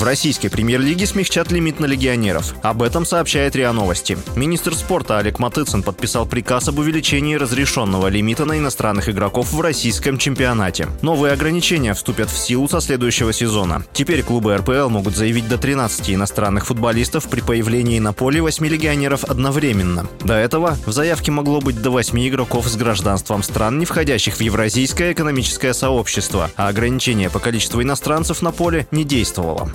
В российской премьер-лиге смягчат лимит на легионеров. Об этом сообщает РИА Новости. Министр спорта Олег Матыцын подписал приказ об увеличении разрешенного лимита на иностранных игроков в российском чемпионате. Новые ограничения вступят в силу со следующего сезона. Теперь клубы РПЛ могут заявить до 13 иностранных футболистов при появлении на поле 8 легионеров одновременно. До этого в заявке могло быть до 8 игроков с гражданством стран, не входящих в Евразийское экономическое сообщество, а ограничение по количеству иностранцев на поле не действовало.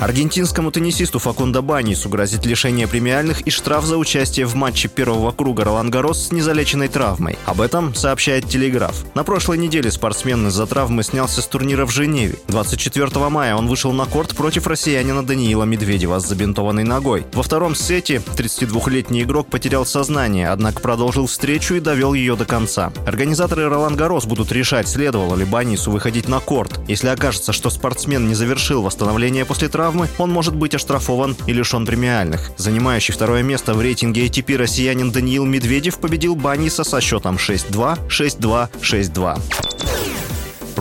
Аргентинскому теннисисту Факунда Банису грозит лишение премиальных и штраф за участие в матче первого круга Ролан Гарос с незалеченной травмой. Об этом сообщает Телеграф. На прошлой неделе спортсмен из-за травмы снялся с турнира в Женеве. 24 мая он вышел на корт против россиянина Даниила Медведева с забинтованной ногой. Во втором сете 32-летний игрок потерял сознание, однако продолжил встречу и довел ее до конца. Организаторы Ролан Гарос будут решать, следовало ли Банису выходить на корт. Если окажется, что спортсмен не завершил восстановление после травмы, травмы, он может быть оштрафован и лишен премиальных. Занимающий второе место в рейтинге ATP россиянин Даниил Медведев победил Баниса со счетом 6-2, 6-2, 6-2.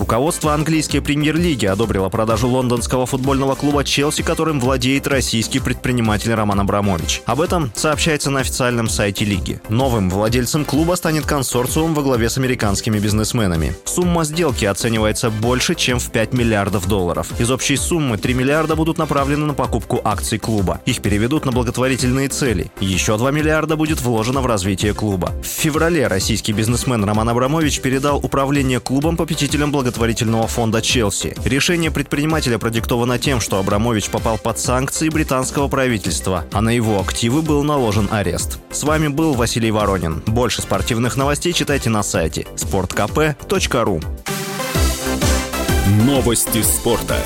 Руководство английской премьер-лиги одобрило продажу лондонского футбольного клуба «Челси», которым владеет российский предприниматель Роман Абрамович. Об этом сообщается на официальном сайте лиги. Новым владельцем клуба станет консорциум во главе с американскими бизнесменами. Сумма сделки оценивается больше, чем в 5 миллиардов долларов. Из общей суммы 3 миллиарда будут направлены на покупку акций клуба. Их переведут на благотворительные цели. Еще 2 миллиарда будет вложено в развитие клуба. В феврале российский бизнесмен Роман Абрамович передал управление клубом попечителям благотворительности благотворительного фонда «Челси». Решение предпринимателя продиктовано тем, что Абрамович попал под санкции британского правительства, а на его активы был наложен арест. С вами был Василий Воронин. Больше спортивных новостей читайте на сайте sportkp.ru Новости спорта.